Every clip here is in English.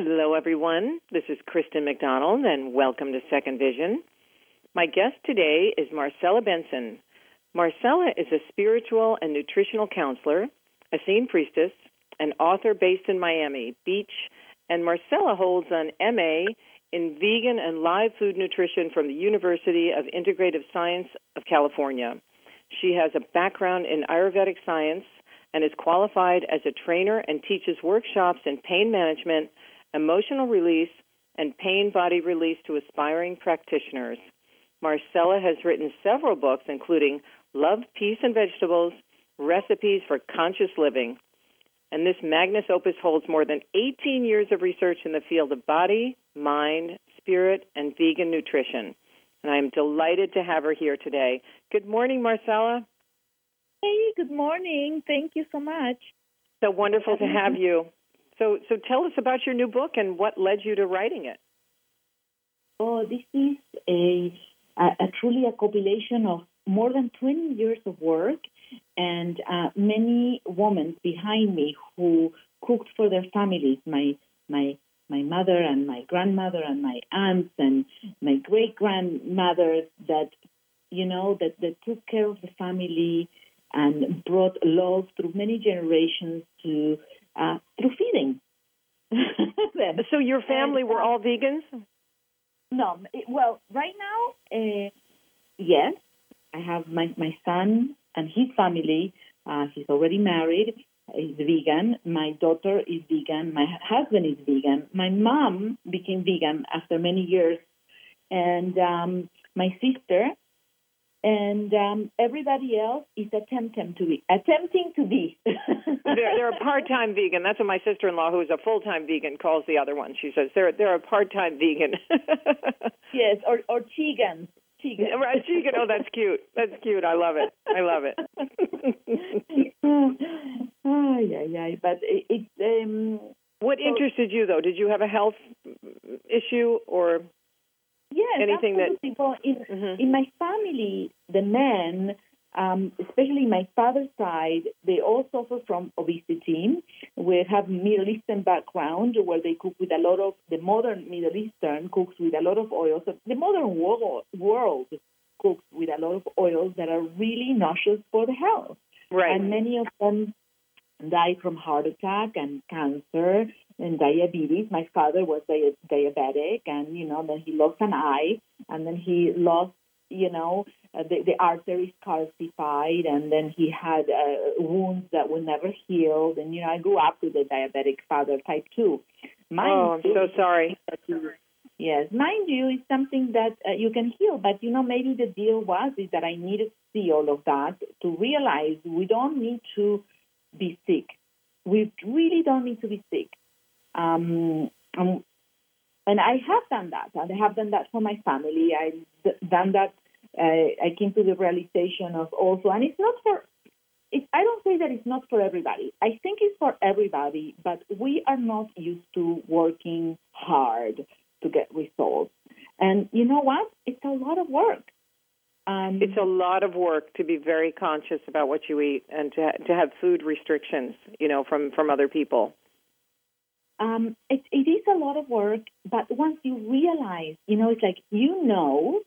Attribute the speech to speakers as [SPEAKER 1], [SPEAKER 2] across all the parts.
[SPEAKER 1] Hello, everyone. This is Kristen McDonald, and welcome to Second Vision. My guest today is Marcela Benson. Marcela is a spiritual and nutritional counselor, a scene priestess, an author based in Miami Beach, and Marcela holds an MA in vegan and live food nutrition from the University of Integrative Science of California. She has a background in Ayurvedic science and is qualified as a trainer and teaches workshops in pain management, emotional release, and pain body release to aspiring practitioners. Marcela has written several books, including Love, Peace, and Vegetables Recipes for Conscious Living. And this Magnus Opus holds more than 18 years of research in the field of body, mind, spirit, and vegan nutrition. And I am delighted to have her here today. Good morning, Marcela.
[SPEAKER 2] Hey, good morning. Thank you so much.
[SPEAKER 1] So wonderful to have you. So, so tell us about your new book and what led you to writing it.
[SPEAKER 2] Oh, this is a, a, a truly a compilation of more than 20 years of work and uh, many women behind me who cooked for their families. My my my mother and my grandmother and my aunts and my great grandmothers that you know that, that took care of the family and brought love through many generations to uh, through feeding.
[SPEAKER 1] so your family
[SPEAKER 2] and,
[SPEAKER 1] were all vegans?
[SPEAKER 2] No, well, right now, uh, yes. I have my my son and his family. Uh, he's already married. He's vegan. My daughter is vegan. My husband is vegan. My mom became vegan after many years, and um, my sister and um, everybody else is attempting to be attempting to be.
[SPEAKER 1] they're, they're a part-time vegan. That's what my sister-in-law, who is a full-time vegan, calls the other one. She says they're they're a part-time vegan.
[SPEAKER 2] yes, or or chegans. Chigan.
[SPEAKER 1] Right, chigan. Oh, that's cute. That's cute. I love it. I love it.
[SPEAKER 2] oh, yeah, yeah. But it, it um,
[SPEAKER 1] what so, interested you though? Did you have a health issue or?
[SPEAKER 2] Yes,
[SPEAKER 1] anything
[SPEAKER 2] absolutely. that. Well, in mm-hmm. in my family, the men, um, especially my father's side, they all suffer from obesity. We have Middle Eastern background where they cook with a lot of the modern Middle Eastern cooks with a lot of oils. So the modern world, world cooks with a lot of oils that are really nauseous for the health.
[SPEAKER 1] Right.
[SPEAKER 2] And many of them die from heart attack and cancer and diabetes. My father was di- diabetic, and you know, then he lost an eye, and then he lost, you know, uh, the, the arteries calcified, and then he had uh, wounds that were never healed. And you know, I grew up with a diabetic father, type two.
[SPEAKER 1] Mine oh, I'm so sorry.
[SPEAKER 2] Yes, mind you, it's something that uh, you can heal, but you know, maybe the deal was is that I needed to see all of that to realize we don't need to be sick. We really don't need to be sick. Um, um, and I have done that. And I have done that for my family. I've done that. Uh, I came to the realization of also, and it's not for. It, I don't say that it's not for everybody. I think it's for everybody, but we are not used to working hard to get results. And you know what? It's a lot of work.
[SPEAKER 1] Um, it's a lot of work to be very conscious about what you eat and to to have food restrictions, you know, from from other people.
[SPEAKER 2] Um, it, it is a lot of work, but once you realize, you know, it's like you know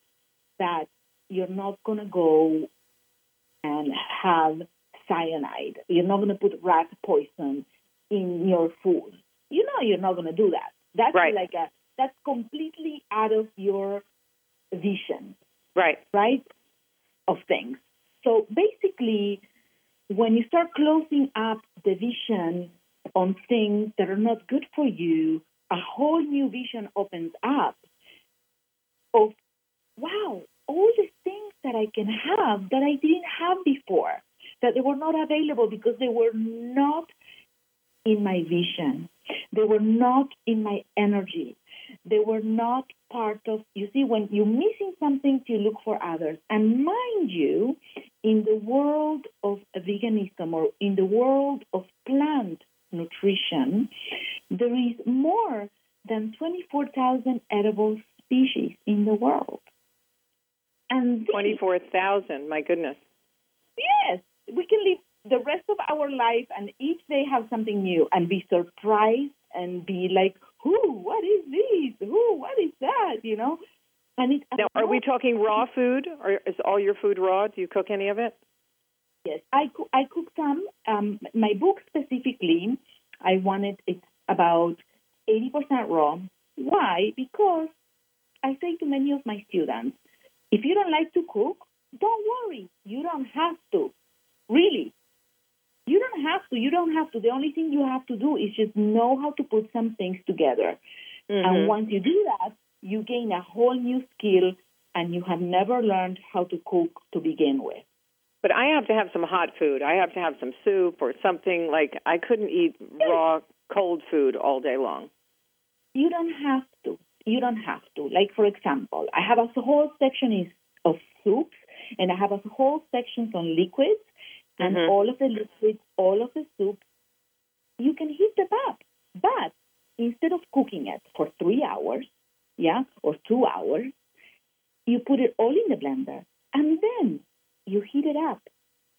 [SPEAKER 2] that you're not going to go and have cyanide. You're not going to put rat poison in your food. You know, you're not going to do that. That's
[SPEAKER 1] right.
[SPEAKER 2] like a that's completely out of your vision.
[SPEAKER 1] Right.
[SPEAKER 2] Right? Of things. So basically, when you start closing up the vision on things that are not good for you, a whole new vision opens up of, wow, all the things that I can have that I didn't have before, that they were not available because they were not in my vision. They were not in my energy. They were not part of, you see, when you're missing something, you look for others. And mind you, in the world of veganism or in the world of plant nutrition, there is more than 24,000 edible species in the world.
[SPEAKER 1] And 24,000, my goodness.
[SPEAKER 2] Yes, we can live the rest of our life and each day have something new and be surprised and be like, who? What is this? Who? What is that? You know. And it,
[SPEAKER 1] now, are we talking raw food, or is all your food raw? Do you cook any of it?
[SPEAKER 2] Yes, I cook. I cook some. Um, my book specifically, I wanted it about eighty percent raw. Why? Because I say to many of my students, if you don't like to cook, don't worry. You don't have to. Really, you don't have to. You don't have to. The only thing you have to do is just know how to put some things together.
[SPEAKER 1] Mm-hmm.
[SPEAKER 2] And once you do that, you gain a whole new skill and you have never learned how to cook to begin with.
[SPEAKER 1] But I have to have some hot food. I have to have some soup or something like I couldn't eat raw cold food all day long.
[SPEAKER 2] You don't have to. You don't have to. Like for example, I have a whole section is of soups and I have a whole section on liquids and
[SPEAKER 1] Mhm.
[SPEAKER 2] all of the liquids, all of the soups, you can heat them up. But instead of cooking it for three hours, yeah, or two hours, you put it all in the blender and then you heat it up.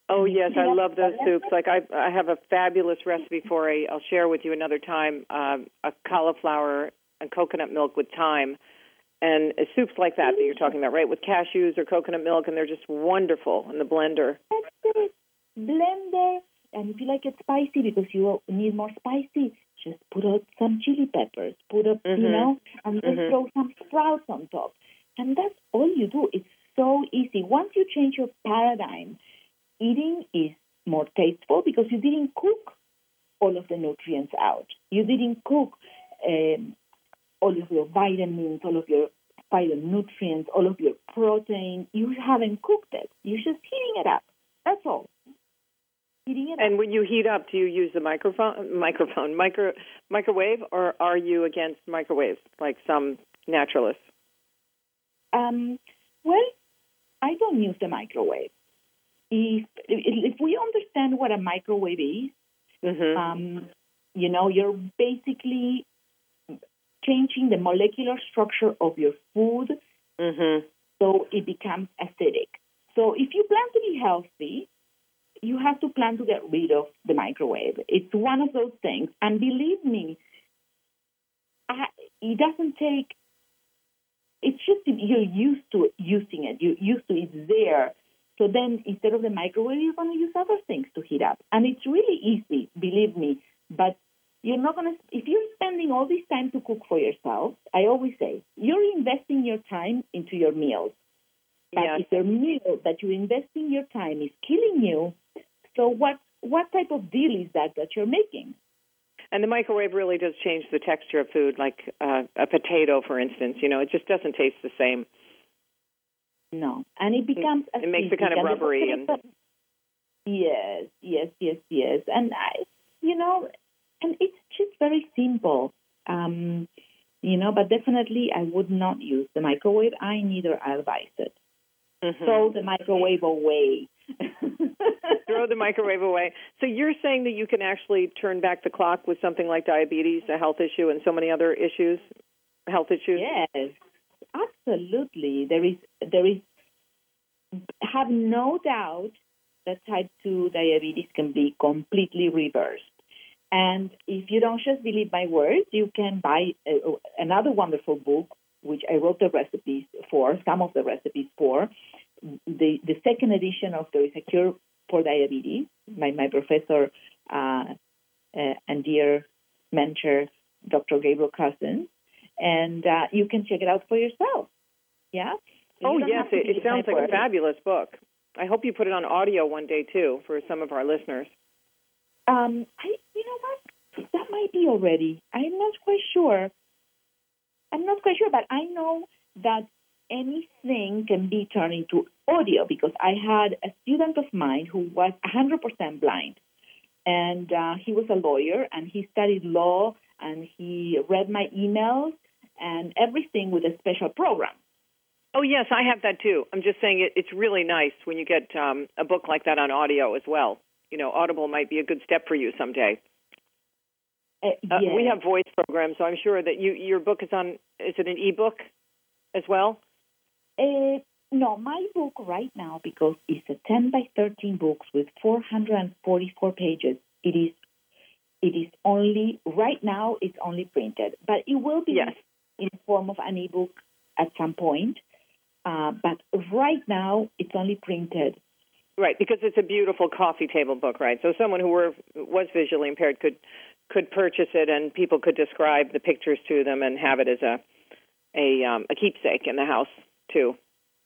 [SPEAKER 1] Oh yes, I love those soups. Like I, I have a fabulous recipe for a. I'll share with you another time. Um, a cauliflower and coconut milk with thyme, and uh, soups like that that you're talking about, right? With cashews or coconut milk, and they're just wonderful in the blender.
[SPEAKER 2] That's it. Blender. And if you like it spicy because you need more spicy, just put out some chili peppers. Put up, you
[SPEAKER 1] Mhm.
[SPEAKER 2] know, and then
[SPEAKER 1] Mhm.
[SPEAKER 2] throw some sprouts on top. And that's all you do. It's so easy. Once you change your paradigm, eating is more tasteful because you didn't cook all of the nutrients out. You didn't cook um, all of your vitamins, all of your phytonutrients, all of your protein. You haven't cooked it. You're just heating it up. That's all. Heating it
[SPEAKER 1] And
[SPEAKER 2] up.
[SPEAKER 1] when you heat up, do you use the microphone, microphone, micro, microwave, or are you against microwaves like some naturalists?
[SPEAKER 2] Um, well, I don't use the microwave. If if we understand what a microwave is,
[SPEAKER 1] hmm
[SPEAKER 2] um, you know, you're basically changing the molecular structure of your food
[SPEAKER 1] hmm
[SPEAKER 2] so it becomes acidic. So if you plan to be healthy, you have to plan to get rid of the microwave. It's one of those things. And believe me, I, it doesn't take, it's just you're used to using it. You're used to it's there. So then instead of the microwave, you're going to use other things to heat up. And it's really easy, believe me. But you're not going to, if you're spending all this time to cook for yourself, I always say, you're investing your time into your meals. But
[SPEAKER 1] Yes.
[SPEAKER 2] if your meal that you're investing your time is killing you, so what what type of deal is that that you're making?
[SPEAKER 1] And the microwave really does change the texture of food, like uh, a potato, for instance. You know, it just doesn't taste the same.
[SPEAKER 2] No, and it becomes
[SPEAKER 1] It makes it kind of rubbery and-
[SPEAKER 2] yes, yes, yes, yes, and I, you know, and it's just very simple. Um, you know, but definitely I would not use the microwave. I neither advise it.
[SPEAKER 1] Mhm.
[SPEAKER 2] Throw the microwave away.
[SPEAKER 1] Throw the microwave away. So you're saying that you can actually turn back the clock with something like diabetes, a health issue, and so many other issues, health issues.
[SPEAKER 2] Yes, absolutely. There is there is have no doubt that type 2 diabetes can be completely reversed. And if you don't just believe my words, you can buy uh, another wonderful book, which I wrote the recipes for, some of the recipes for. The, the second edition of There is a Cure for Diabetes by my professor uh, uh, and dear mentor, Dr. Gabriel Cousens. And uh, you can check it out for yourself. Yeah? So
[SPEAKER 1] Oh
[SPEAKER 2] you
[SPEAKER 1] yes, it, it sounds like a fabulous book. I hope you put it on audio one day too for some of our listeners.
[SPEAKER 2] Um, I, you know what? That might be already. I'm not quite sure. I'm not quite sure, but I know that anything can be turned into audio because I had a student of mine who was 100% blind, and uh, he was a lawyer and he studied law and he read my emails and everything with a special program.
[SPEAKER 1] Oh yes, I have that too. I'm just saying it, it's really nice when you get um, a book like that on audio as well. You know, Audible might be a good step for you someday.
[SPEAKER 2] Uh,
[SPEAKER 1] Uh, We have voice programs, so I'm sure that you your book is on. Is it an ebook as well?
[SPEAKER 2] Uh, no, my book right now, because it's a 10 by 13 books with 444 pages, it is it is only right now. It's only printed, but it will be
[SPEAKER 1] Yes.
[SPEAKER 2] in form of an ebook at some point. Uh, but right now, it's only printed.
[SPEAKER 1] Right, because it's a beautiful coffee table book, right? So someone who were was visually impaired could could purchase it, and people could describe the pictures to them and have it as a a um, a keepsake in the house too,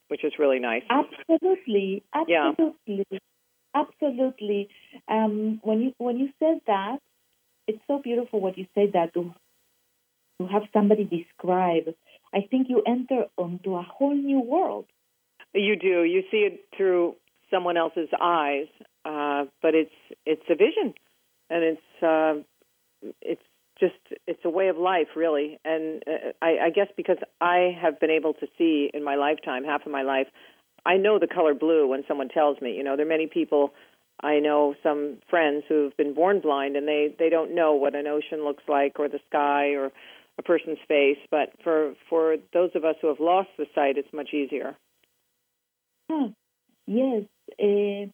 [SPEAKER 1] which is really nice.
[SPEAKER 2] Absolutely,
[SPEAKER 1] Yeah.
[SPEAKER 2] absolutely, absolutely. Um, when you when you said that, it's so beautiful what you said that to to have somebody describe. I think you enter onto a whole new world.
[SPEAKER 1] You do. You see it through someone else's eyes, uh, but it's it's a vision, and it's uh, it's just it's a way of life, really. And uh, I, I guess because I have been able to see in my lifetime, half of my life, I know the color blue when someone tells me. You know, there are many people. I know some friends who've been born blind, and they they don't know what an ocean looks like, or the sky, or a person's face. But for for those of us who have lost the sight, it's much easier.
[SPEAKER 2] Huh. Yes, uh,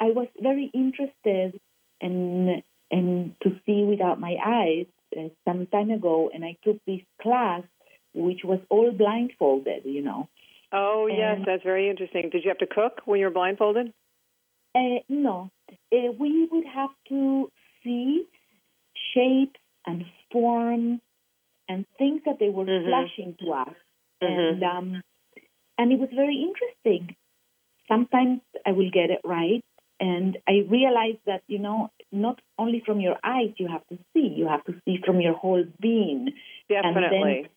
[SPEAKER 2] I was very interested in in to see without my eyes uh, some time ago, and I took this class which was all blindfolded. You know.
[SPEAKER 1] Oh yes,
[SPEAKER 2] And-
[SPEAKER 1] that's very interesting. Did you have to cook when you were blindfolded?
[SPEAKER 2] Uh, no, uh, we would have to see shapes and forms and things that they were
[SPEAKER 1] Mhm.
[SPEAKER 2] flashing to us,
[SPEAKER 1] Mhm.
[SPEAKER 2] and um, and it was very interesting. Sometimes I will get it right, and I realized that you know not only from your eyes you have to see, you have to see from your whole being.
[SPEAKER 1] Definitely.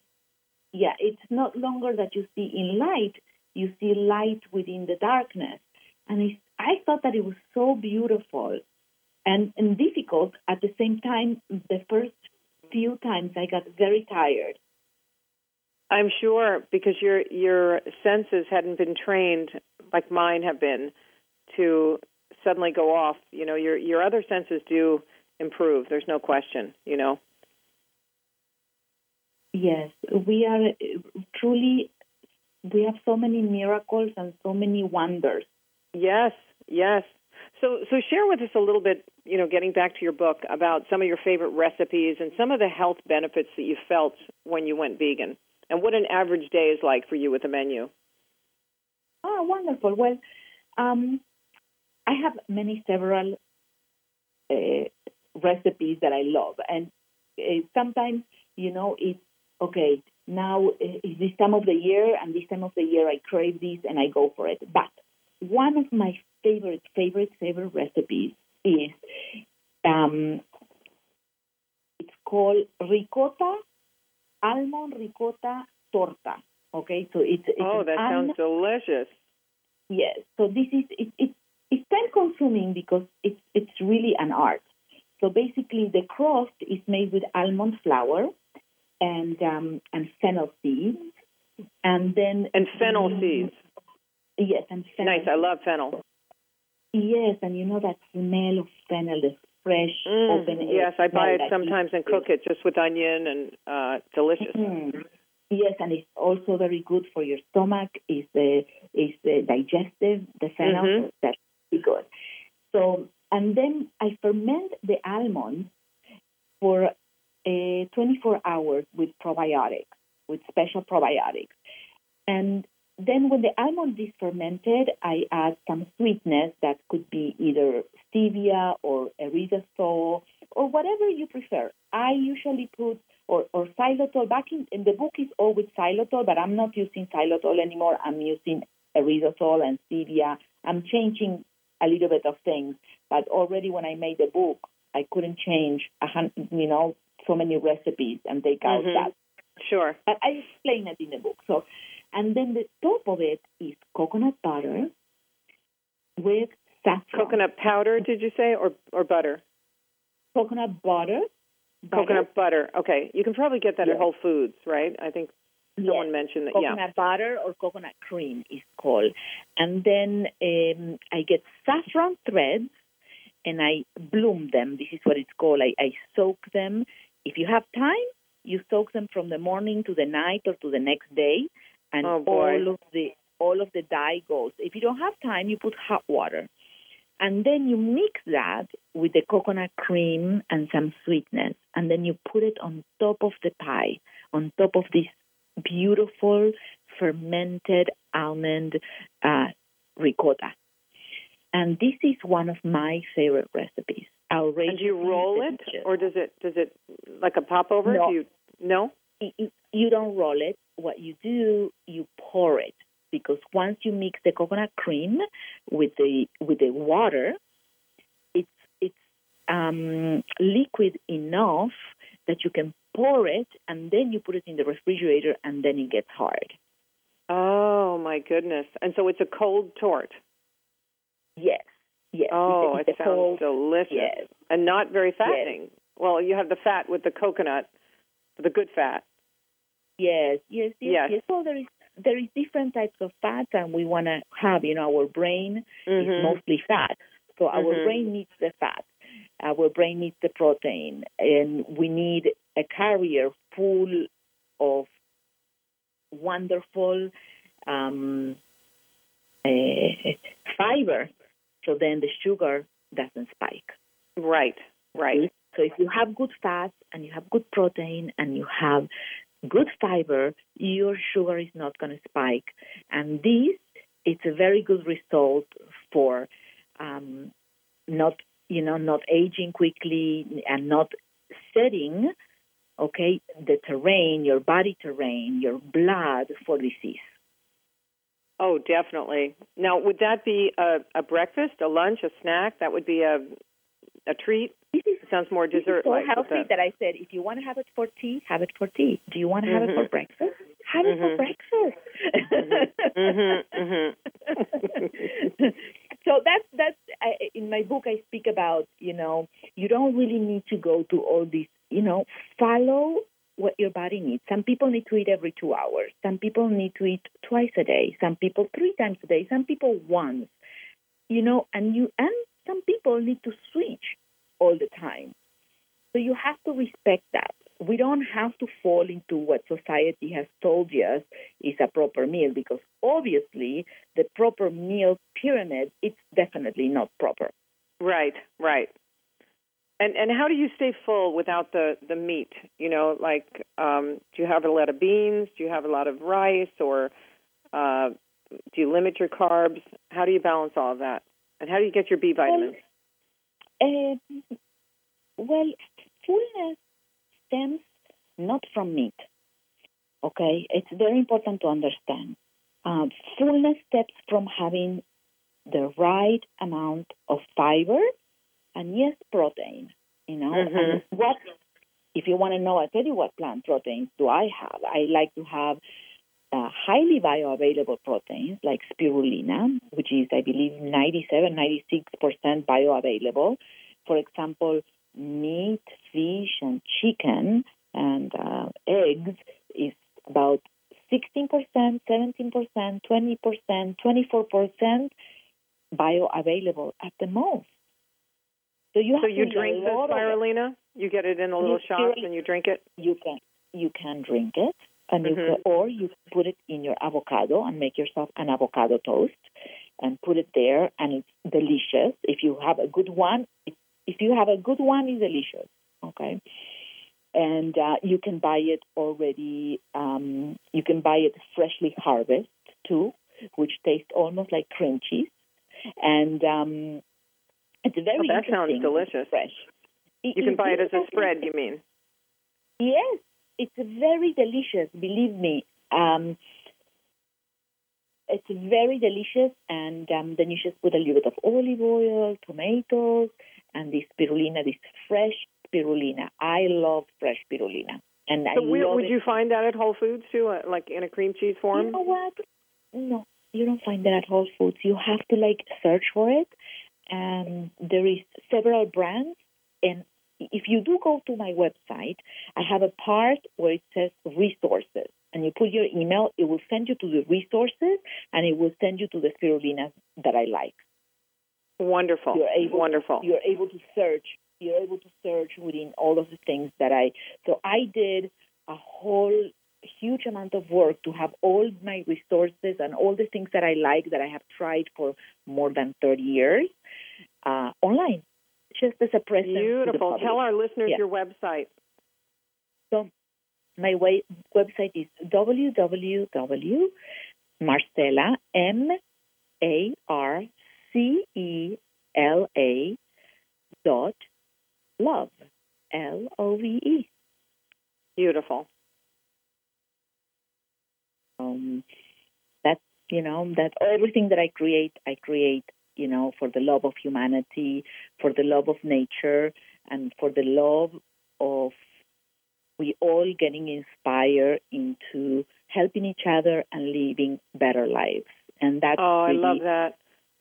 [SPEAKER 2] Yeah, it's not longer that you see in light; you see light within the darkness, and I, I thought that it was so beautiful and, and difficult at the same time. The first few times I got very tired.
[SPEAKER 1] I'm sure because your your senses hadn't been trained like mine have been to suddenly go off. You know, your your other senses do improve. There's no question. You know.
[SPEAKER 2] Yes, we are truly, we have so many miracles and so many wonders.
[SPEAKER 1] Yes, yes. So, so share with us a little bit, you know, getting back to your book about some of your favorite recipes and some of the health benefits that you felt when you went vegan, and what an average day is like for you with a menu.
[SPEAKER 2] Oh, wonderful. Well, um, I have many several uh, recipes that I love, and uh, sometimes, you know, it's okay. Now uh, is this time of the year, and this time of the year I crave this, and I go for it. But one of my favorite, favorite, favorite recipes is um, it's called ricotta almond ricotta torta. Okay, so it's, it's
[SPEAKER 1] Oh, that sounds delicious.
[SPEAKER 2] Yes. So this is it, it, it's time consuming because it's it's really an art. So basically, the crust is made with almond flour and um, and fennel seeds, and then
[SPEAKER 1] And fennel seeds.
[SPEAKER 2] Yes, and fennel.
[SPEAKER 1] Nice. I love fennel.
[SPEAKER 2] Yes, and you know that smell of fennel, the fresh
[SPEAKER 1] Mm,
[SPEAKER 2] open. air
[SPEAKER 1] yes, I buy it sometimes and cook it just with onion and uh delicious.
[SPEAKER 2] Mm. Yes, and it's also very good for your stomach. Is the is the digestive, the fennel.
[SPEAKER 1] Mhm.
[SPEAKER 2] so Really good. So and then I ferment the almonds for uh, 24 hours with probiotics, with special probiotics, and then when the almond is fermented, I add some sweetness that could be either stevia or erythritol or whatever you prefer. I usually put or, or xylitol. Back in, in the book is all with xylitol, but I'm not using xylitol anymore. I'm using erythritol and stevia. I'm changing a little bit of things, but already when I made the book, I couldn't change a hun- you know so many recipes and take out
[SPEAKER 1] Mhm.
[SPEAKER 2] that.
[SPEAKER 1] Sure.
[SPEAKER 2] But I explain it in the book. So, and then the top of it is coconut butter with saffron.
[SPEAKER 1] Coconut powder, did you say, or or butter?
[SPEAKER 2] coconut butter. butter.
[SPEAKER 1] Coconut butter. Okay, you can probably get that at Whole Foods, right? I think someone
[SPEAKER 2] Yes.
[SPEAKER 1] mentioned that. Yeah.
[SPEAKER 2] Coconut butter or coconut cream is called. And then um, I get saffron threads and I bloom them. This is what it's called. I, I soak them. If you have time, you soak them from the morning to the night or to the next day, and
[SPEAKER 1] Oh,
[SPEAKER 2] all of the all of the dye goes. If you don't have time, you put hot water. And then you mix that with the coconut cream and some sweetness. And then you put it on top of the pie, on top of this beautiful fermented almond uh, ricotta. And this is one of my favorite recipes.
[SPEAKER 1] Outrageous and do you roll it, or does it does it like a popover?
[SPEAKER 2] No.
[SPEAKER 1] Do you no?
[SPEAKER 2] You, you don't roll it. What you do, you pour it because once you mix the coconut cream with the with the water, it's it's um, liquid enough that you can pour it and then you put it in the refrigerator and then it gets hard.
[SPEAKER 1] Oh my goodness! And so it's a cold tort.
[SPEAKER 2] Yes. Yes.
[SPEAKER 1] Oh,
[SPEAKER 2] it's a,
[SPEAKER 1] it sounds
[SPEAKER 2] cold,
[SPEAKER 1] delicious
[SPEAKER 2] yes.
[SPEAKER 1] and not very fattening.
[SPEAKER 2] Yes.
[SPEAKER 1] Well, you have the fat with the coconut, the good fat.
[SPEAKER 2] Yes, yes, yes,
[SPEAKER 1] Yes.
[SPEAKER 2] yes. So there is there is different types of fat, and we want to have. You know, our brain is
[SPEAKER 1] Mhm.
[SPEAKER 2] mostly fat, so our
[SPEAKER 1] Mhm.
[SPEAKER 2] brain needs the fat. Our brain needs the protein, and we need a carrier full of wonderful um, uh, fiber, so then the sugar doesn't spike.
[SPEAKER 1] Right, right.
[SPEAKER 2] So if you have good fats and you have good protein and you have good fiber, your sugar is not going to spike. And this, it's a very good result for um, not, you know, not aging quickly and not setting, okay, the terrain, your body terrain, your blood for disease.
[SPEAKER 1] Oh, definitely. Now, would that be a, a breakfast, a lunch, a snack? That would be a a treat.
[SPEAKER 2] This is
[SPEAKER 1] It sounds more dessert
[SPEAKER 2] so healthy that I said, if you want to have it for tea, have it for tea. Do you want to have it for
[SPEAKER 1] Mhm.
[SPEAKER 2] breakfast? Have it for
[SPEAKER 1] Mhm.
[SPEAKER 2] breakfast.
[SPEAKER 1] Mhm, mhm.
[SPEAKER 2] so that's that's I, in my book. I speak about you know you don't really need to go to all these you know follow what your body needs. Some people need to eat every two hours. Some people need to eat twice a day. Some people three times a day. Some people once. You know, and you and some people need to switch all the time. So you have to respect that. We don't have to fall into what society has told us is a proper meal because obviously the proper meal pyramid it's definitely not proper.
[SPEAKER 1] Right, right. And and how do you stay full without the the meat? You know, like um, do you have a lot of beans? Do you have a lot of rice, or uh, do you limit your carbs? How do you balance all of that? And how do you get your B vitamins?
[SPEAKER 2] Uh, well, fullness stems not from meat. Okay, it's very important to understand. Um, fullness stems from having the right amount of fiber and yes, protein. You know,
[SPEAKER 1] Mhm.
[SPEAKER 2] and what if you want to know? I tell you what plant proteins do I have. I like to have uh, highly bioavailable proteins like spirulina, which is, I believe, 97, 96% bioavailable. For example, meat, fish, and chicken and uh, eggs is about 16%, 17%, 20%, 24% bioavailable at the most. So you have
[SPEAKER 1] So you drink
[SPEAKER 2] a
[SPEAKER 1] the
[SPEAKER 2] lot of
[SPEAKER 1] spirulina? You get it in a little shot and you drink it?
[SPEAKER 2] You can you can drink it, and you
[SPEAKER 1] Mhm.
[SPEAKER 2] can, or you put it in your avocado and make yourself an avocado toast, and put it there, and it's delicious. If you have a good one, if you have a good one, it's delicious. Okay, and uh, you can buy it already. Um, you can buy it freshly harvested too, which tastes almost like cream cheese, and um, it's very
[SPEAKER 1] Oh, that sounds delicious.
[SPEAKER 2] Fresh.
[SPEAKER 1] You can buy it as a spread, you mean?
[SPEAKER 2] Yes, it's very delicious. Believe me, um, it's very delicious. And um, then you just put a little bit of olive oil, tomatoes, and this spirulina, this fresh spirulina. I love fresh spirulina, and
[SPEAKER 1] So
[SPEAKER 2] I
[SPEAKER 1] where, would
[SPEAKER 2] it.
[SPEAKER 1] you find that at Whole Foods too, uh, like in a cream cheese form?
[SPEAKER 2] You know what? No, you don't find that at Whole Foods. You have to like search for it. And there is several brands. And if you do go to my website, I have a part where it says resources. And you put your email, it will send you to the resources and it will send you to the spirulina that I like.
[SPEAKER 1] Wonderful.
[SPEAKER 2] You're able
[SPEAKER 1] Wonderful.
[SPEAKER 2] You're able to search. You're able to search within all of the things that I. So I did a whole huge amount of work to have all my resources and all the things that I like that I have tried for more than 30 years. uh, online, just as a present.
[SPEAKER 1] Beautiful. Tell our listeners your website.
[SPEAKER 2] So my way, website is www.marcela, M A R C E L A dot love, L O V E.
[SPEAKER 1] Beautiful.
[SPEAKER 2] Um, that's you know that everything that I create, I create you know for the love of humanity, for the love of nature, and for the love of we all getting inspired into helping each other and living better lives. And that's
[SPEAKER 1] oh,
[SPEAKER 2] really,
[SPEAKER 1] I love that.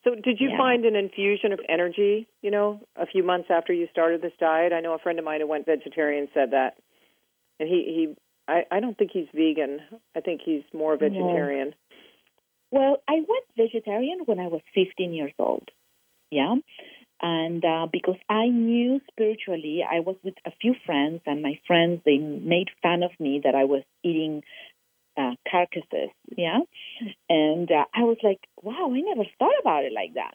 [SPEAKER 1] So, did you
[SPEAKER 2] Yeah.
[SPEAKER 1] find an infusion of energy? You know, a few months after you started this diet. I know a friend of mine who went vegetarian said that, and he he. I, I don't think he's vegan. I think he's more vegetarian.
[SPEAKER 2] Well, I went vegetarian when I was 15 years old. Yeah. And uh, because I knew spiritually, I was with a few friends, and my friends, they made fun of me that I was eating uh, carcasses. Yeah. And uh, I was like, wow, I never thought about it like that.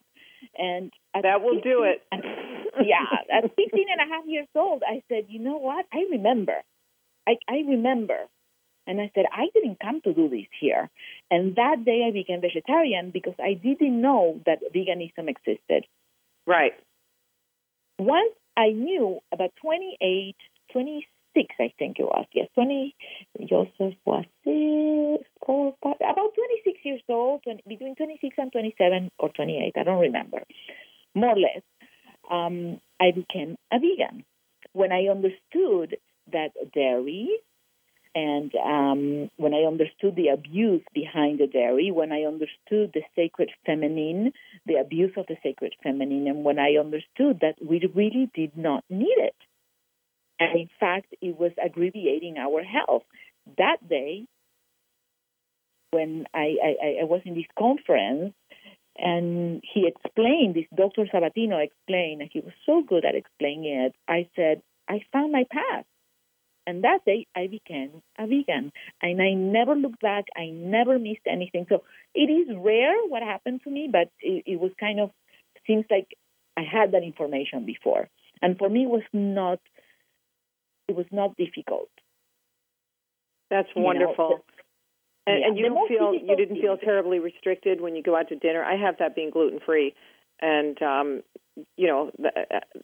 [SPEAKER 2] And at
[SPEAKER 1] That will do it.
[SPEAKER 2] yeah, at 15 and a half years old, I said, you know what? I remember. I, I remember. And I said, I didn't come to do this here. And that day I became vegetarian because I didn't know that veganism existed.
[SPEAKER 1] Right.
[SPEAKER 2] Once I knew about 28, 26, I think it was. Yes, 20, Joseph was six, four, five, about 26 years old, 20, between 26 and 27 or 28, I don't remember, more or less. Um, I became a vegan when I understood that dairy and um, when I understood the abuse behind the dairy, when I understood the sacred feminine, the abuse of the sacred feminine, and when I understood that we really did not need it. And in fact, it was aggravating our health. That day, when I, I, I was in this conference, and he explained, this Dr. Sabatino explained, and he was so good at explaining it, I said, I found my path. And that day, I became a vegan. And I never looked back. I never missed anything. So it is rare what happened to me, but it, it was kind of, seems like I had that information before. And for me, it was not, it was not difficult.
[SPEAKER 1] That's
[SPEAKER 2] You know,
[SPEAKER 1] wonderful. and,
[SPEAKER 2] yeah,
[SPEAKER 1] and you don't feel you didn't feel terribly restricted when you go out to dinner. I have that being gluten free, and um, you know the,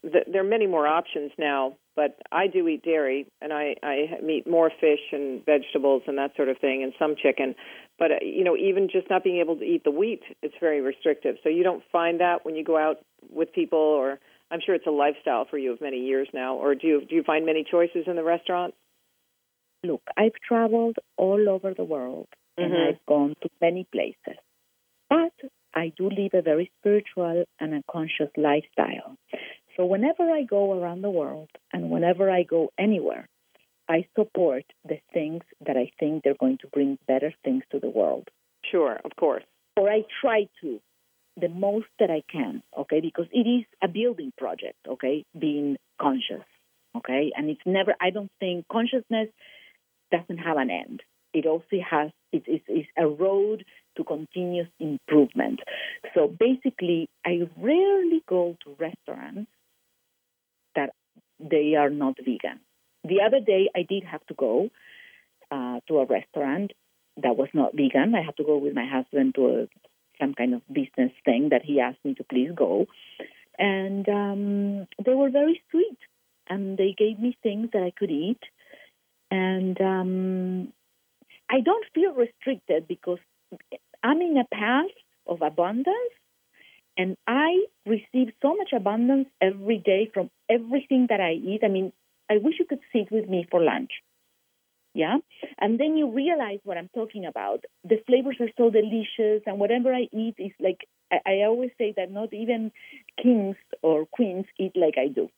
[SPEAKER 1] the, there are many more options now. But I do eat dairy, and I I eat more fish and vegetables and that sort of thing, and some chicken. But uh, you know, even just not being able to eat the wheat, it's very restrictive. So you don't find that when you go out with people, or I'm sure it's a lifestyle for you of many years now. Or do you do you find many choices in the restaurant?
[SPEAKER 2] Look, I've traveled all over the world and
[SPEAKER 1] Mhm.
[SPEAKER 2] I've gone to many places. But I do live a very spiritual and a conscious lifestyle. So whenever I go around the world and whenever I go anywhere, I support the things that I think they're going to bring better things to the world.
[SPEAKER 1] Sure, of course.
[SPEAKER 2] Or I try to the most that I can, okay? Because it is a building project, okay? Being conscious, okay? And it's never, I don't think consciousness doesn't have an end. It also has, it is a road to continuous improvement. So basically, I rarely go to restaurants that they are not vegan. The other day, I did have to go uh, to a restaurant that was not vegan. I had to go with my husband to a, some kind of business thing that he asked me to please go. And um, they were very sweet. And they gave me things that I could eat. And um, I don't feel restricted because I'm in a path of abundance and I receive so much abundance every day from everything that I eat. I mean, I wish you could sit with me for lunch. Yeah. And then you realize what I'm talking about. The flavors are so delicious, and whatever I eat is like, I, I always say that not even kings or queens eat like I do.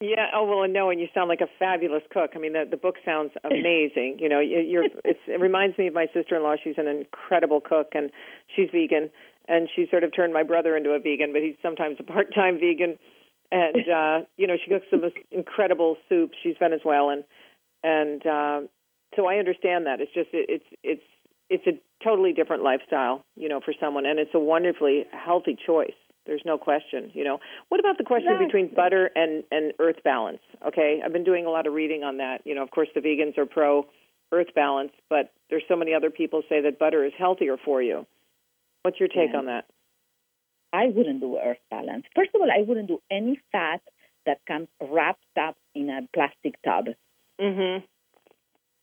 [SPEAKER 1] Yeah. Oh well, no, and you sound like a fabulous cook. I mean, the the book sounds amazing. You know, you- you're. It's, it reminds me of my sister-in-law. She's an incredible cook, and she's vegan, and she sort of turned my brother into a vegan, but he's sometimes a part-time vegan. And uh, you know, she cooks the most incredible soups. She's Venezuelan, and uh, so I understand that. It's just it, it's it's it's a totally different lifestyle, you know, for someone, and it's a wonderfully healthy choice There's no question. You know, what about the question
[SPEAKER 2] Exactly.
[SPEAKER 1] between butter and and earth balance? Okay, I've been doing a lot of reading on that. You know, of course, the vegans are pro earth balance, but there's so many other people say that butter is healthier for you. What's your take
[SPEAKER 2] Yeah.
[SPEAKER 1] on that?
[SPEAKER 2] I wouldn't do earth balance. First of all, I wouldn't do any fat that comes wrapped up in a plastic tub.
[SPEAKER 1] Mm-hmm.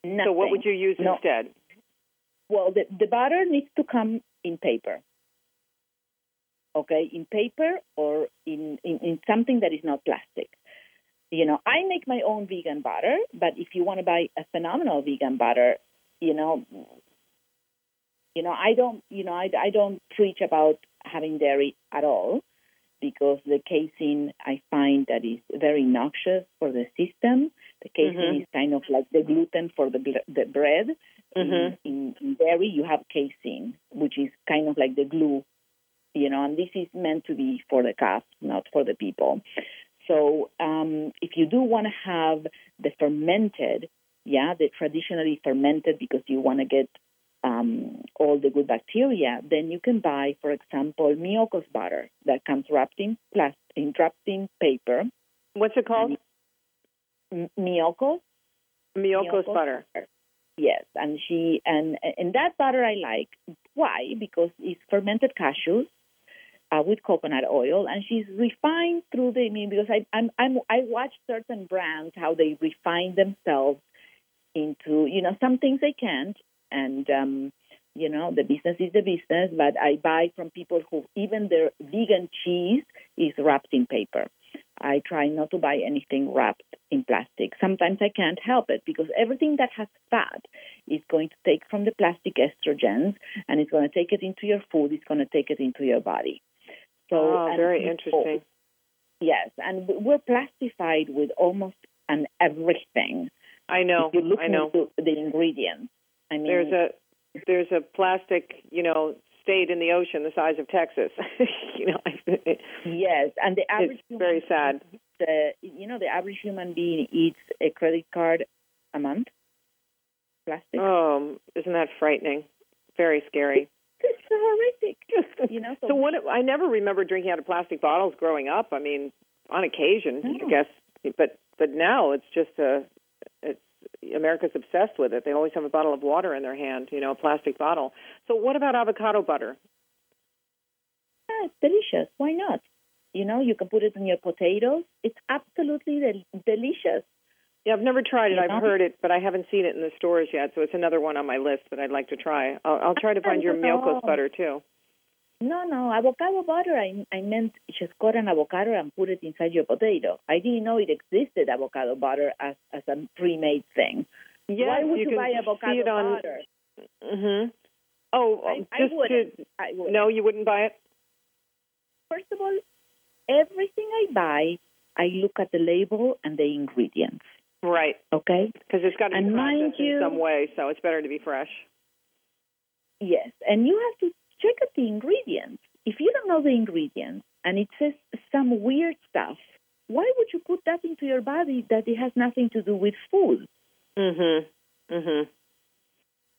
[SPEAKER 2] Nothing.
[SPEAKER 1] So what would you use
[SPEAKER 2] No.
[SPEAKER 1] instead?
[SPEAKER 2] Well, the, the butter needs to come in paper. Okay, in paper or in, in, in something that is not plastic. You know, I make my own vegan butter, but if you want to buy a phenomenal vegan butter, you know, you know, I don't, you know, I, I don't preach about having dairy at all because the casein I find that is very noxious for the system. The casein
[SPEAKER 1] Mhm.
[SPEAKER 2] is kind of like the gluten for the the bread.
[SPEAKER 1] Mhm.
[SPEAKER 2] In, in dairy, you have casein, which is kind of like the glue, you know, and this is meant to be for the calf, not for the people. So um, if you do want to have the fermented, yeah, the traditionally fermented because you want to get um, all the good bacteria, then you can buy, for example, Miyoko's butter that comes wrapped in plastic, in wrapped in paper.
[SPEAKER 1] What's it called?
[SPEAKER 2] M- Miyoko's
[SPEAKER 1] Miyoko's
[SPEAKER 2] Miyoko's
[SPEAKER 1] butter.
[SPEAKER 2] Yes, and she and and that butter I like. Why? Because it's fermented cashews uh, with coconut oil, and she's refined through the. I mean, because I I'm, I'm I watch certain brands how they refine themselves into you know some things they can't, and um, you know the business is the business. But I buy from people who even their vegan cheese is wrapped in paper. I try not to buy anything wrapped in plastic. Sometimes I can't help it because everything that has fat is going to take from the plastic estrogens and it's going to take it into your food. It's going to take it into your body. So,
[SPEAKER 1] oh, very
[SPEAKER 2] people-
[SPEAKER 1] interesting.
[SPEAKER 2] Yes, and we're plastified with almost an everything.
[SPEAKER 1] I know.
[SPEAKER 2] If you look
[SPEAKER 1] I know.
[SPEAKER 2] the ingredients, I mean,
[SPEAKER 1] There's a there's a plastic, you know, state in the ocean the size of Texas. you know,
[SPEAKER 2] yes, and the average
[SPEAKER 1] it's very sad.
[SPEAKER 2] The you know the average human being eats a credit card a month. Plastic.
[SPEAKER 1] Oh, isn't that frightening? Very scary.
[SPEAKER 2] It's horrific. You know,
[SPEAKER 1] So what? I never remember drinking out of plastic bottles growing up. I mean, on occasion, I guess, but but now it's just a. America's obsessed with it. They always have a bottle of water in their hand, you know, a plastic bottle. So what about avocado butter?
[SPEAKER 2] Yeah, it's delicious. Why not? You know, you can put it in your potatoes. It's absolutely del- delicious.
[SPEAKER 1] Yeah, I've never tried it.
[SPEAKER 2] You
[SPEAKER 1] I've
[SPEAKER 2] know?
[SPEAKER 1] heard it, but I haven't seen it in the stores yet. So it's another one on my list that I'd like to try. I'll, I'll try to find your
[SPEAKER 2] No.
[SPEAKER 1] Miyoko's butter too.
[SPEAKER 2] No, no, avocado butter. I I meant just cut an avocado and put it inside your potato. I didn't know it existed avocado butter as as a pre-made thing.
[SPEAKER 1] Yes,
[SPEAKER 2] Why would
[SPEAKER 1] you
[SPEAKER 2] you, buy avocado butter?
[SPEAKER 1] hmm Oh,
[SPEAKER 2] I- I
[SPEAKER 1] just
[SPEAKER 2] wouldn't.
[SPEAKER 1] to
[SPEAKER 2] I would.
[SPEAKER 1] no, you wouldn't buy it.
[SPEAKER 2] First of all, everything I buy, I look at the label and the ingredients.
[SPEAKER 1] Right,
[SPEAKER 2] Okay.
[SPEAKER 1] because it's got to be
[SPEAKER 2] And
[SPEAKER 1] processed in some way, so it's better to be fresh.
[SPEAKER 2] Yes, and you have to check out the ingredients. If you don't know the ingredients and it says some weird stuff, why would you put that into your body that it has nothing to do with food?
[SPEAKER 1] Mm Mhm. Mm Mhm.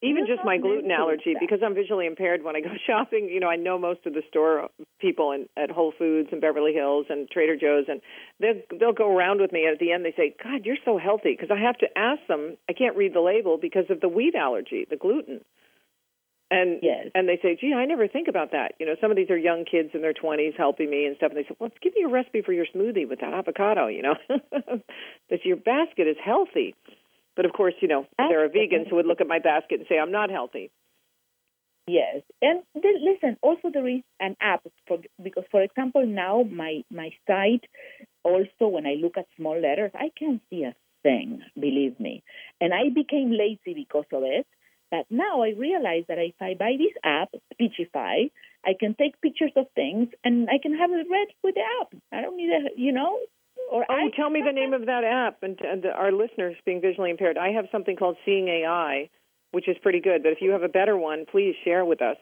[SPEAKER 1] Even
[SPEAKER 2] You're
[SPEAKER 1] just my gluten allergy,
[SPEAKER 2] that.
[SPEAKER 1] because I'm visually impaired. When I go shopping, you know, I know most of the store people in, at Whole Foods and Beverly Hills and Trader Joe's, and they'll they'll go around with me. And at the end, they say, "God, you're so healthy," because I have to ask them. I can't read the label because of the wheat allergy, the gluten. And
[SPEAKER 2] Yes.
[SPEAKER 1] and they say, "Gee, I never think about that." You know, some of these are young kids in their 20s helping me and stuff. And they say, "Well, let's give me a recipe for your smoothie with that avocado." You know, that your basket is healthy. But of course, you know, there are vegans who would look at my basket and say, "I'm not healthy."
[SPEAKER 2] Yes, and then, listen. Also, there is an app for because, for example, now my my site. Also, when I look at small letters, I can't see a thing. Believe me, and I became lazy because of it. But now I realize that if I buy this app, Speechify, I can take pictures of things and I can have it read with the app. I don't need a, you know. Or
[SPEAKER 1] Oh,
[SPEAKER 2] I,
[SPEAKER 1] tell me the name of that app, and, and our listeners being visually impaired. I have something called Seeing AI, which is pretty good. But if you have a better one, please share with us.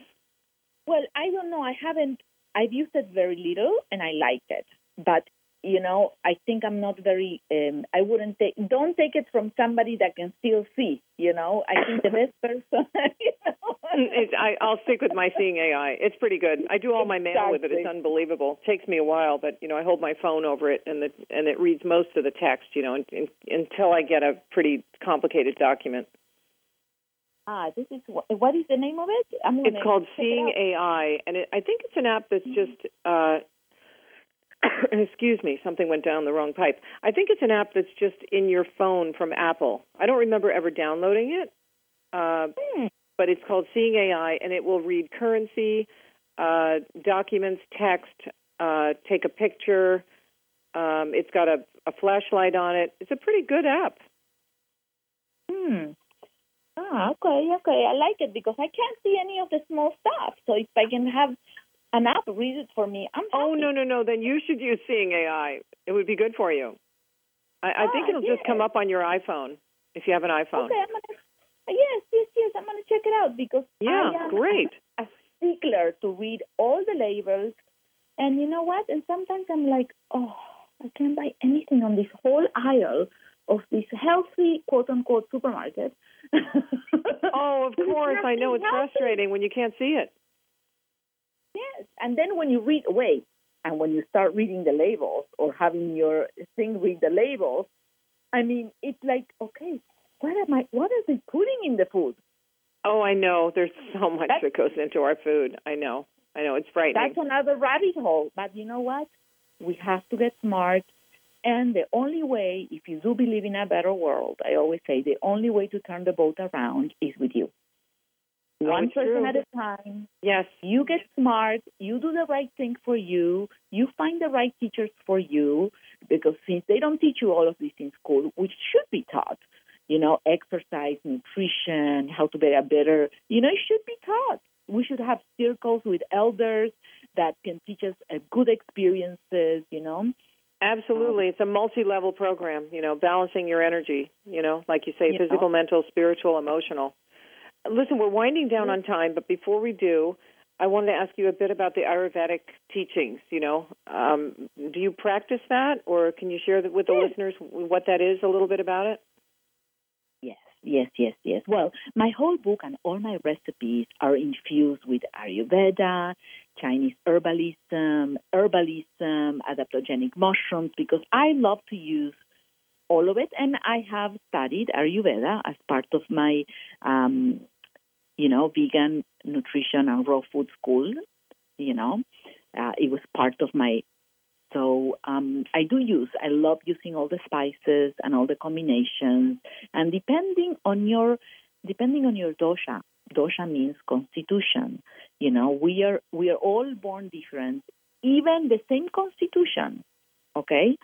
[SPEAKER 2] Well, I don't know. I haven't. I've used it very little, and I liked it. But you know, I think I'm not very. Um, I wouldn't take. Don't take it from somebody that can still see. You know, I think the best person. You know,
[SPEAKER 1] It, I, I'll stick with my seeing AI. It's pretty good. I do all my mail with it. It's unbelievable. It takes me a while, but you know, I hold my phone over it, and the and it reads most of the text. You know, until I get a pretty complicated document.
[SPEAKER 2] Ah, this is what, what is the name of it? I'm
[SPEAKER 1] It's called
[SPEAKER 2] check it
[SPEAKER 1] Seeing. AI, and it, I think it's an app that's just. Uh, excuse me, something went down the wrong pipe. I think it's an app that's just in your phone from Apple. I don't remember ever downloading it, uh,
[SPEAKER 2] Hmm.
[SPEAKER 1] but it's called Seeing AI, and it will read currency, uh, documents, text, uh, take a picture. Um, it's got a, a flashlight on it. It's a pretty good app.
[SPEAKER 2] Hmm. Ah, okay, okay. I like it because I can't see any of the small stuff. So if I can have an app read it for me, I'm
[SPEAKER 1] Oh no no no! Then you should use Seeing AI. It would be good for you. I, I think
[SPEAKER 2] Ah,
[SPEAKER 1] it'll just come up on your iPhone if you have an iPhone.
[SPEAKER 2] Okay, I'm gonna. Yes, yes, yes. I'm gonna check it out because
[SPEAKER 1] Yeah,
[SPEAKER 2] I am
[SPEAKER 1] great.
[SPEAKER 2] a stickler to read all the labels. And you know what? And sometimes I'm like, oh, I can't buy anything on this whole aisle of this healthy quote unquote supermarket.
[SPEAKER 1] Oh, of course. I know it's
[SPEAKER 2] healthy.
[SPEAKER 1] frustrating when you can't see it.
[SPEAKER 2] Yes, and then when you read, away and when you start reading the labels or having your thing read the labels, I mean, it's like, okay, what am I? What are they putting in the food?
[SPEAKER 1] Oh, I know. There's so much
[SPEAKER 2] That's-
[SPEAKER 1] that goes into our food. I know. I know. It's frightening.
[SPEAKER 2] That's another rabbit hole. But you know what? We have to get smart. And the only way, if you do believe in a better world, I always say the only way to turn the boat around is with you.
[SPEAKER 1] Oh,
[SPEAKER 2] One
[SPEAKER 1] it's
[SPEAKER 2] person
[SPEAKER 1] true.
[SPEAKER 2] at a time.
[SPEAKER 1] yes.
[SPEAKER 2] You get smart. You do the right thing for you. You find the right teachers for you. Because since they don't teach you all of these in school, which should be taught, you know, exercise, nutrition, how to be a better, you know, it should be taught. We should have circles with elders that can teach us uh, good experiences, you know.
[SPEAKER 1] Absolutely. It's a multi-level program, you know, balancing your energy, you know, like you say,
[SPEAKER 2] You
[SPEAKER 1] physical,
[SPEAKER 2] know.
[SPEAKER 1] mental, spiritual, emotional. Listen, we're winding down on time, but before we do, I wanted to ask you a bit about the Ayurvedic teachings, you know. Um, do you practice that or can you share with the
[SPEAKER 2] Yes.
[SPEAKER 1] listeners what that is a little bit about it?
[SPEAKER 2] Yes, yes, yes, yes. Well, my whole book and all my recipes are infused with Ayurveda, Chinese herbalism, herbalism, adaptogenic mushrooms, because I love to use all of it. And I have studied Ayurveda as part of my, um, you know, vegan nutrition and raw food school. You know, uh, it was part of my so um, I do use, I love using all the spices and all the combinations. And depending on your, depending on your dosha, dosha means constitution. You know, we are we are all born different, even the same constitution. Okay,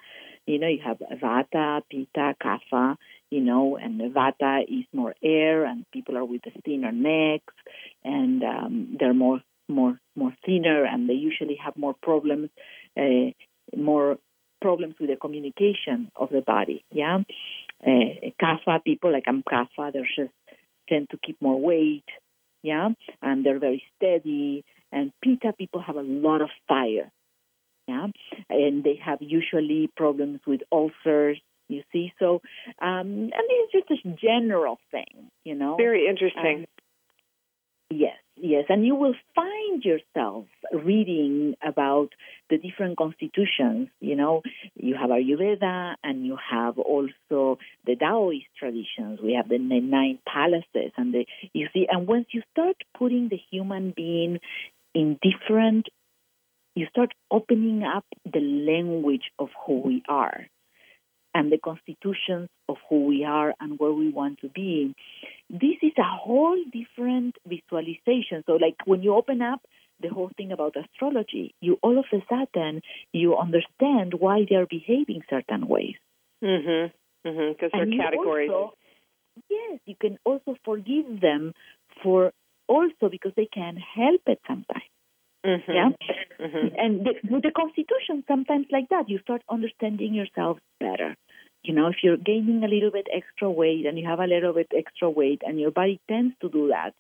[SPEAKER 2] you know, you have Vata, Pitta, Kapha. You know, and Vata is more air, and people are with the thinner necks, and um, they're more more more thinner, and they usually have more problems. Uh, more problems with the communication of the body. Yeah, uh, kapha people like I'm kapha, they just tend to keep more weight. Yeah, and they're very steady. And pitta people have a lot of fire. Yeah, and they have usually problems with ulcers. You see, so um, and it's just a general thing, you know.
[SPEAKER 1] Very interesting.
[SPEAKER 2] Um, Yes, yes. And you will find yourself reading about the different constitutions. You know, you have Ayurveda and you have also the Taoist traditions. We have the nine palaces and the, you see, and once you start putting the human being in different, you start opening up the language of who we are and the constitutions of who we are and where we want to be this is a whole different visualization. So, like when you open up the whole thing about astrology, you all of a sudden you understand why they are behaving certain ways.
[SPEAKER 1] Mhm. Mhm. Because they're categories.
[SPEAKER 2] also- yes, you can also forgive them for also because they can help it sometimes.
[SPEAKER 1] Mhm.
[SPEAKER 2] Yeah.
[SPEAKER 1] Mhm.
[SPEAKER 2] And the, with the Constitution, sometimes like that, you start understanding yourself better. You know, if you're gaining a little bit extra weight and you have a little bit extra weight and your body tends to do that,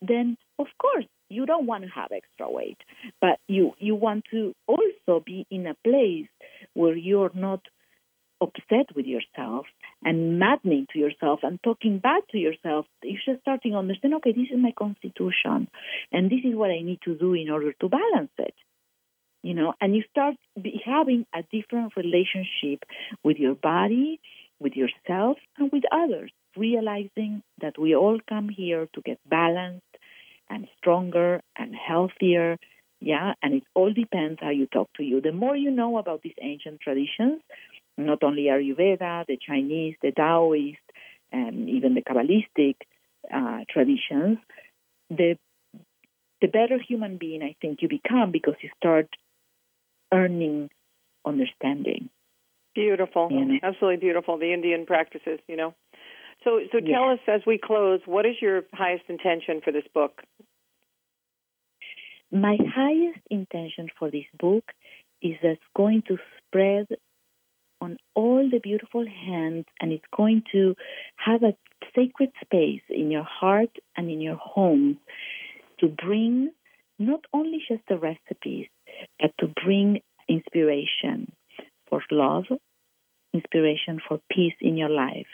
[SPEAKER 2] then of course you don't want to have extra weight, but you you want to also be in a place where you're not upset with yourself and maddening to yourself and talking bad to yourself, you should start to understand, okay, this is my constitution and this is what I need to do in order to balance it. You know, and you start having a different relationship with your body, with yourself, and with others, realizing that we all come here to get balanced and stronger and healthier. Yeah, and it all depends how you talk to you. The more you know about these ancient traditions, not only Ayurveda, the Chinese, the Taoist, and even the Kabbalistic uh, traditions, the the better human being I think you become because you start earning understanding.
[SPEAKER 1] Beautiful, you know? absolutely beautiful. The Indian practices, you know. So, so tell us as we close, what is your highest intention for this book?
[SPEAKER 2] My highest intention for this book is that it's going to spread on all the beautiful hands and it's going to have a sacred space in your heart and in your home to bring not only just the recipes, but to bring inspiration for love, inspiration for peace in your life,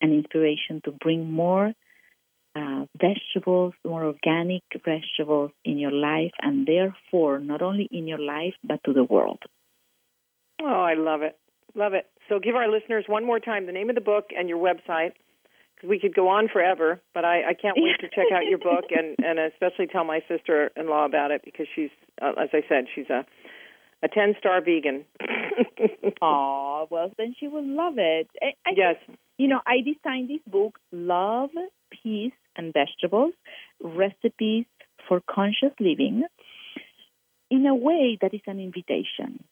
[SPEAKER 2] and inspiration to bring more uh, vegetables, more organic vegetables in your life, and therefore not only in your life, but to the world.
[SPEAKER 1] Oh, I love it. Love it. So give our listeners one more time the name of the book and your website because we could go on forever, but I, I can't wait to check out your book and, and especially tell my sister in law about it because she's, uh, as I said, she's a a ten star vegan.
[SPEAKER 2] Oh, well then she will love it. I, I
[SPEAKER 1] yes.
[SPEAKER 2] Think, you know, I designed this book, Love, Peace, and Vegetables: Recipes for Conscious Living, in a way that is an invitation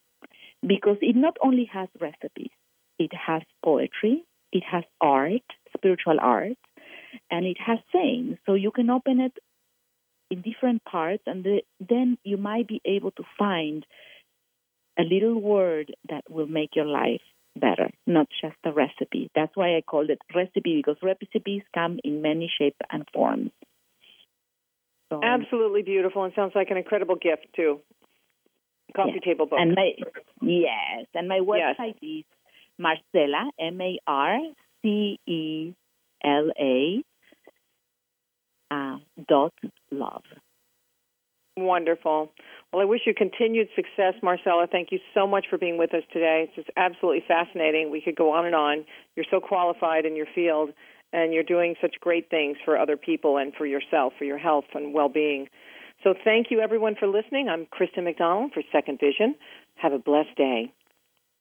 [SPEAKER 2] because it not only has recipes, it has poetry, it has art, spiritual art, and it has sayings. So you can open it in different parts, and the, then you might be able to find a little word that will make your life better, not just a recipe. That's why I called it recipe because recipes come in many shapes and forms.
[SPEAKER 1] So, um, Absolutely beautiful and sounds like an incredible gift too coffee
[SPEAKER 2] yes.
[SPEAKER 1] table book.
[SPEAKER 2] And my yes, and my website yes. is Marcela M A R C E L A uh, dot love.
[SPEAKER 1] Wonderful. Well, I wish you continued success, Marcela. Thank you so much for being with us today. It's just absolutely fascinating. We could go on and on. You're so qualified in your field, and you're doing such great things for other people and for yourself, for your health and well being. So thank you, everyone, for listening. I'm Kristen McDonald for Second Vision. Have a blessed day.